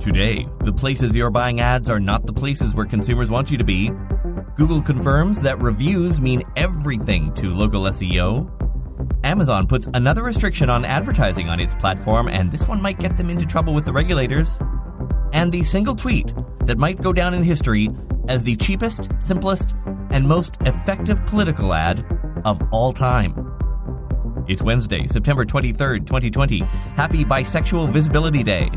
Today, the places you're buying ads are not the places where consumers want you to be. Google confirms that reviews mean everything to local SEO. Amazon puts another restriction on advertising on its platform, and this one might get them into trouble with the regulators. And the single tweet that might go down in history as the cheapest, simplest, and most effective political ad of all time. It's Wednesday, September 23rd, 2020. Happy Bisexual Visibility Day.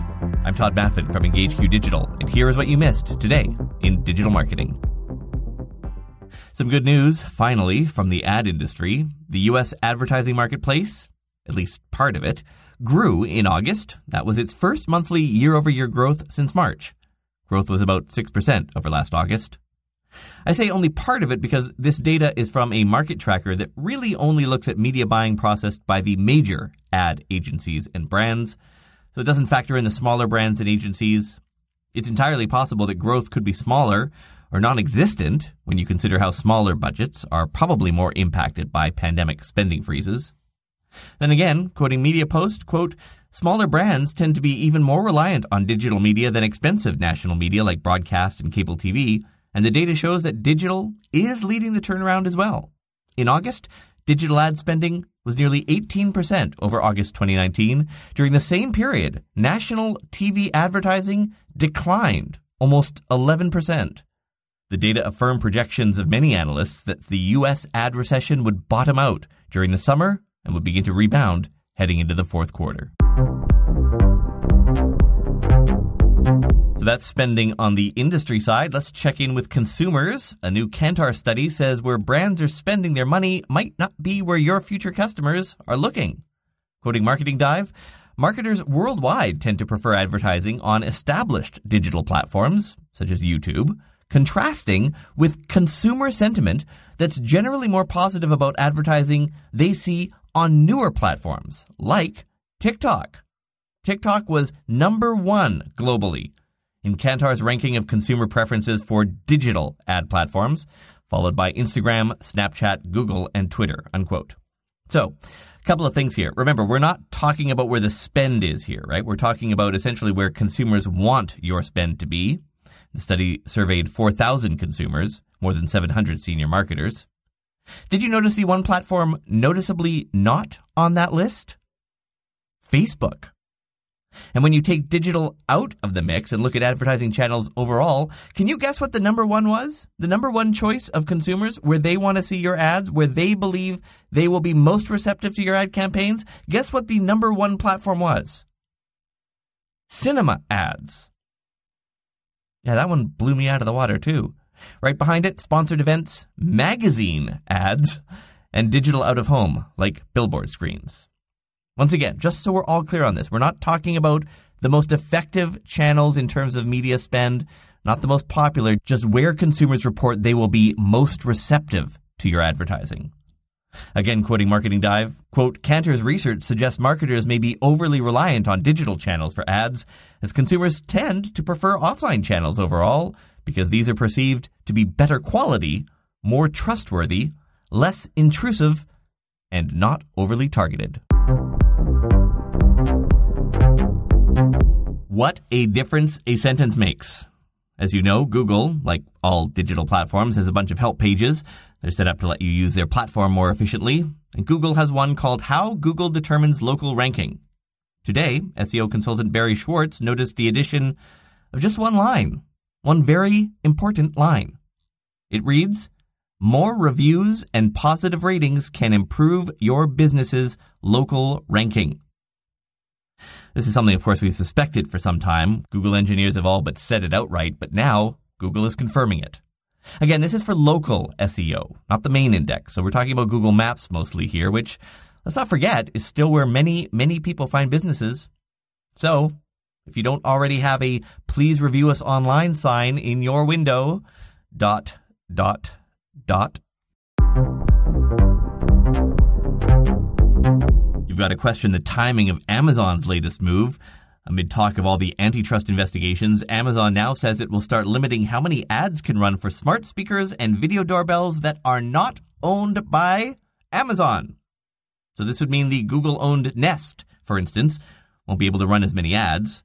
I'm Todd Maffin from EngageQ Digital, and here is what you missed today in digital marketing. Some good news, finally, from the ad industry. The U.S. advertising marketplace, at least part of it, grew in August. That was its first monthly year over year growth since March. Growth was about 6% over last August. I say only part of it because this data is from a market tracker that really only looks at media buying processed by the major ad agencies and brands. So it doesn't factor in the smaller brands and agencies. It's entirely possible that growth could be smaller or non existent when you consider how smaller budgets are probably more impacted by pandemic spending freezes. Then again, quoting MediaPost, quote, smaller brands tend to be even more reliant on digital media than expensive national media like broadcast and cable TV, and the data shows that digital is leading the turnaround as well. In August, digital ad spending was nearly 18% over August 2019. During the same period, national TV advertising declined almost 11%. The data affirmed projections of many analysts that the U.S. ad recession would bottom out during the summer and would begin to rebound heading into the fourth quarter. So that's spending on the industry side. Let's check in with consumers. A new Kantar study says where brands are spending their money might not be where your future customers are looking. Quoting Marketing Dive, marketers worldwide tend to prefer advertising on established digital platforms, such as YouTube, contrasting with consumer sentiment that's generally more positive about advertising they see on newer platforms, like TikTok. TikTok was number one globally in Kantar's ranking of consumer preferences for digital ad platforms, followed by Instagram, Snapchat, Google, and Twitter, unquote. So, a couple of things here. Remember, we're not talking about where the spend is here, right? We're talking about essentially where consumers want your spend to be. The study surveyed 4,000 consumers, more than 700 senior marketers. Did you notice the one platform noticeably not on that list? Facebook. And when you take digital out of the mix and look at advertising channels overall, can you guess what the number one was? The number one choice of consumers where they want to see your ads, where they believe they will be most receptive to your ad campaigns? Guess what the number one platform was? Cinema ads. Yeah, that one blew me out of the water too. Right behind it, sponsored events, magazine ads, and digital out of home, like billboard screens. Once again, just so we're all clear on this, we're not talking about the most effective channels in terms of media spend, not the most popular, just where consumers report they will be most receptive to your advertising. Again, quoting Marketing Dive, quote, Kantar's research suggests marketers may be overly reliant on digital channels for ads, as consumers tend to prefer offline channels overall, because these are perceived to be better quality, more trustworthy, less intrusive, and not overly targeted. What a difference a sentence makes. As you know, Google, like all digital platforms, has a bunch of help pages. They're set up to let you use their platform more efficiently. And Google has one called How Google Determines Local Ranking. Today, SEO consultant Barry Schwartz noticed the addition of just one line, one very important line. It reads, More reviews and positive ratings can improve your business's local ranking. This is something, of course, we've suspected for some time. Google engineers have all but said it outright, but now Google is confirming it. Again, this is for local SEO, not the main index. So we're talking about Google Maps mostly here, which, let's not forget, is still where many, many people find businesses. So, if you don't already have a please review us online sign in your window, dot, dot, dot, You've got to question the timing of Amazon's latest move. Amid talk of all the antitrust investigations, Amazon now says it will start limiting how many ads can run for smart speakers and video doorbells that are not owned by Amazon. So this would mean the Google owned Nest, for instance, won't be able to run as many ads.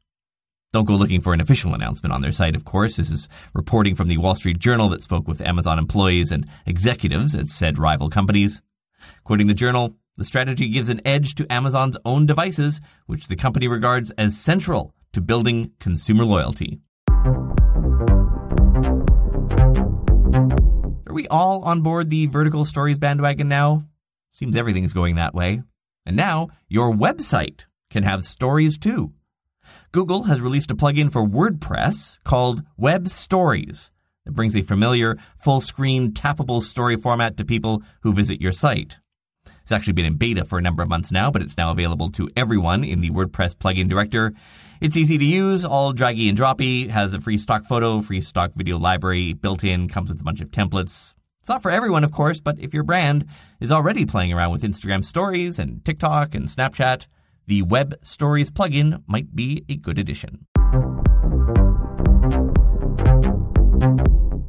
Don't go looking for an official announcement on their site, of course. This is reporting from the Wall Street Journal that spoke with Amazon employees and executives at said rival companies. Quoting the journal, the strategy gives an edge to Amazon's own devices, which the company regards as central to building consumer loyalty. Are we all on board the vertical stories bandwagon now? Seems everything's going that way. And now your website can have stories too. Google has released a plugin for WordPress called Web Stories. It brings a familiar, full screen, tappable story format to people who visit your site. It's actually been in beta for a number of months now, but it's now available to everyone in the WordPress plugin director. It's easy to use, all draggy and droppy, has a free stock photo, free stock video library built in, comes with a bunch of templates. It's not for everyone, of course, but if your brand is already playing around with Instagram stories and TikTok and Snapchat, the Web Stories plugin might be a good addition.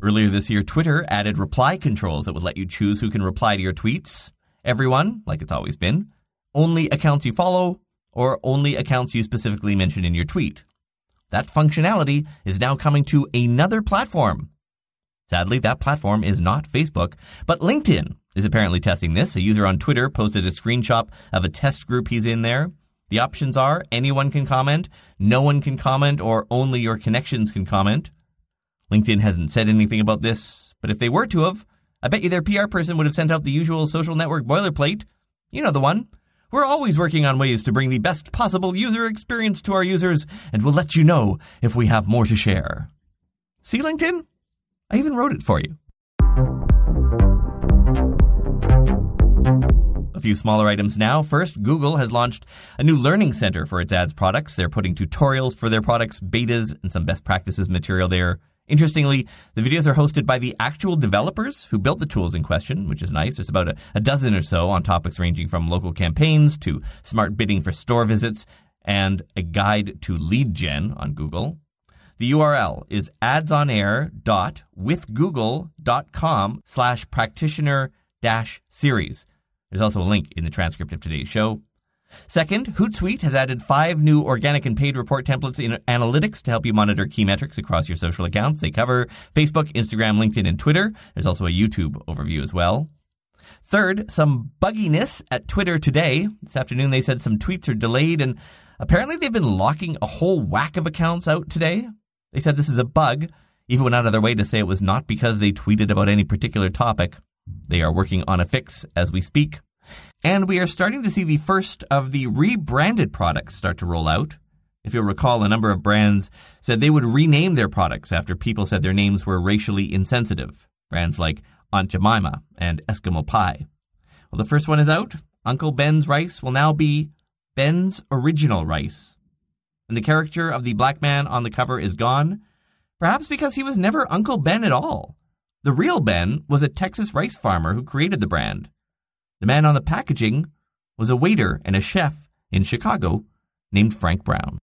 Earlier this year, Twitter added reply controls that would let you choose who can reply to your tweets. Everyone, like it's always been, only accounts you follow, or only accounts you specifically mention in your tweet. That functionality is now coming to another platform. Sadly, that platform is not Facebook, but LinkedIn is apparently testing this. A user on Twitter posted a screenshot of a test group he's in there. The options are anyone can comment, no one can comment, or only your connections can comment. LinkedIn hasn't said anything about this, but if they were to have, I bet you their PR person would have sent out the usual social network boilerplate. You know the one. We're always working on ways to bring the best possible user experience to our users, and we'll let you know if we have more to share. See, LinkedIn? I even wrote it for you. A few smaller items now. First, Google has launched a new learning center for its ads products. They're putting tutorials for their products, betas, and some best practices material there. Interestingly, the videos are hosted by the actual developers who built the tools in question, which is nice. There's about a, a dozen or so on topics ranging from local campaigns to smart bidding for store visits and a guide to lead gen on Google. The URL is adsonair.withgoogle.com slash practitioner dash series. There's also a link in the transcript of today's show. Second, Hootsuite has added five new organic and paid report templates in analytics to help you monitor key metrics across your social accounts. They cover Facebook, Instagram, LinkedIn, and Twitter. There's also a YouTube overview as well. Third, some bugginess at Twitter today. This afternoon, they said some tweets are delayed, and apparently they've been locking a whole whack of accounts out today. They said this is a bug, even went out of their way to say it was not because they tweeted about any particular topic. They are working on a fix as we speak. And we are starting to see the first of the rebranded products start to roll out. If you'll recall, a number of brands said they would rename their products after people said their names were racially insensitive. Brands like Aunt Jemima and Eskimo Pie. Well, the first one is out. Uncle Ben's rice will now be Ben's Original Rice. And the character of the black man on the cover is gone, perhaps because he was never Uncle Ben at all. The real Ben was a Texas rice farmer who created the brand. The man on the packaging was a waiter and a chef in Chicago named Frank Brown.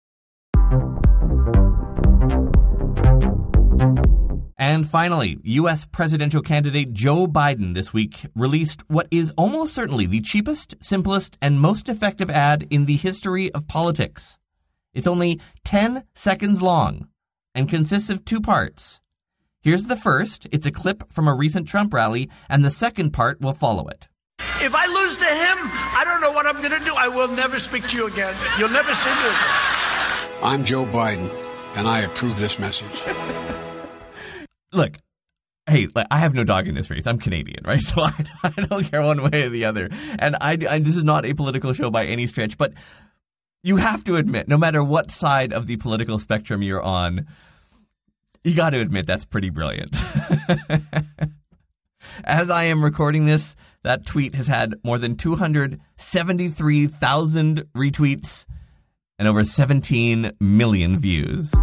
And finally, U.S. presidential candidate Joe Biden this week released what is almost certainly the cheapest, simplest, and most effective ad in the history of politics. It's only 10 seconds long and consists of two parts. Here's the first. It's a clip from a recent Trump rally, and the second part will follow it. If I lose to him, I don't know what I'm going to do. I will never speak to you again. You'll never see me again. I'm Joe Biden, and I approve this message. Look, hey, I have no dog in this race. I'm Canadian, right? So I, I don't care one way or the other. And I, I, this is not a political show by any stretch, but you have to admit, no matter what side of the political spectrum you're on, you got to admit that's pretty brilliant. As I am recording this, that tweet has had more than 273,000 retweets and over 17 million views.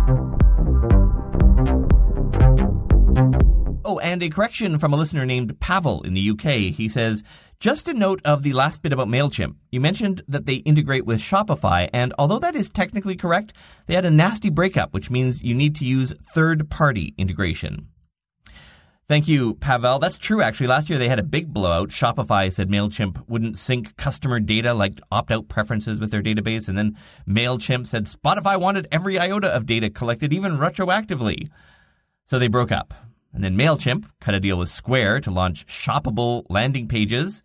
Oh, and a correction from a listener named Pavel in the UK. He says, just a note of the last bit about MailChimp. You mentioned that they integrate with Shopify, and although that is technically correct, they had a nasty breakup, which means you need to use third party integration. Thank you, Pavel. That's true, actually. Last year they had a big blowout. Shopify said MailChimp wouldn't sync customer data like opt out preferences with their database. And then MailChimp said Shopify wanted every iota of data collected, even retroactively. So they broke up. And then MailChimp cut a deal with Square to launch shoppable landing pages.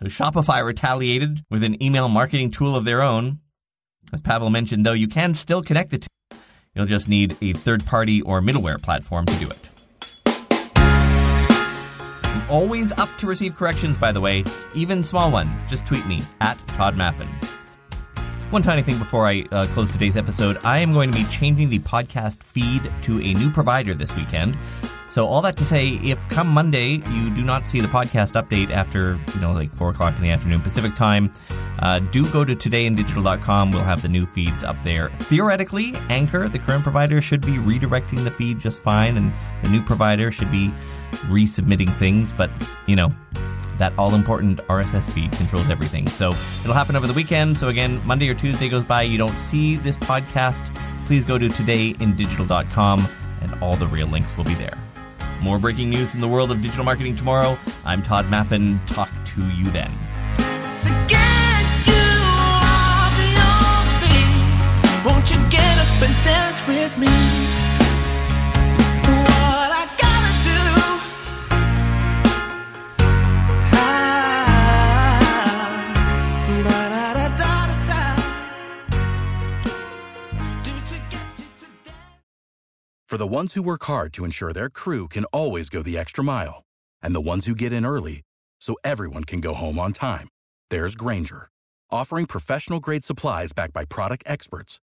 So Shopify retaliated with an email marketing tool of their own. As Pavel mentioned, though, you can still connect the two. You'll just need a third party or middleware platform to do it always up to receive corrections, by the way, even small ones. Just tweet me at Todd Maffin. One tiny thing before I uh, close today's episode I am going to be changing the podcast feed to a new provider this weekend. So, all that to say, if come Monday you do not see the podcast update after, you know, like 4 o'clock in the afternoon Pacific time, uh, do go to todayindigital.com. We'll have the new feeds up there. Theoretically, Anchor, the current provider, should be redirecting the feed just fine, and the new provider should be resubmitting things, but you know, that all important RSS feed controls everything. So it'll happen over the weekend. So again, Monday or Tuesday goes by, you don't see this podcast, please go to todayindigital.com and all the real links will be there. More breaking news from the world of digital marketing tomorrow. I'm Todd Maffin. Talk to you then. For the ones who work hard to ensure their crew can always go the extra mile, and the ones who get in early so everyone can go home on time, there's Grainger, offering professional grade supplies backed by product experts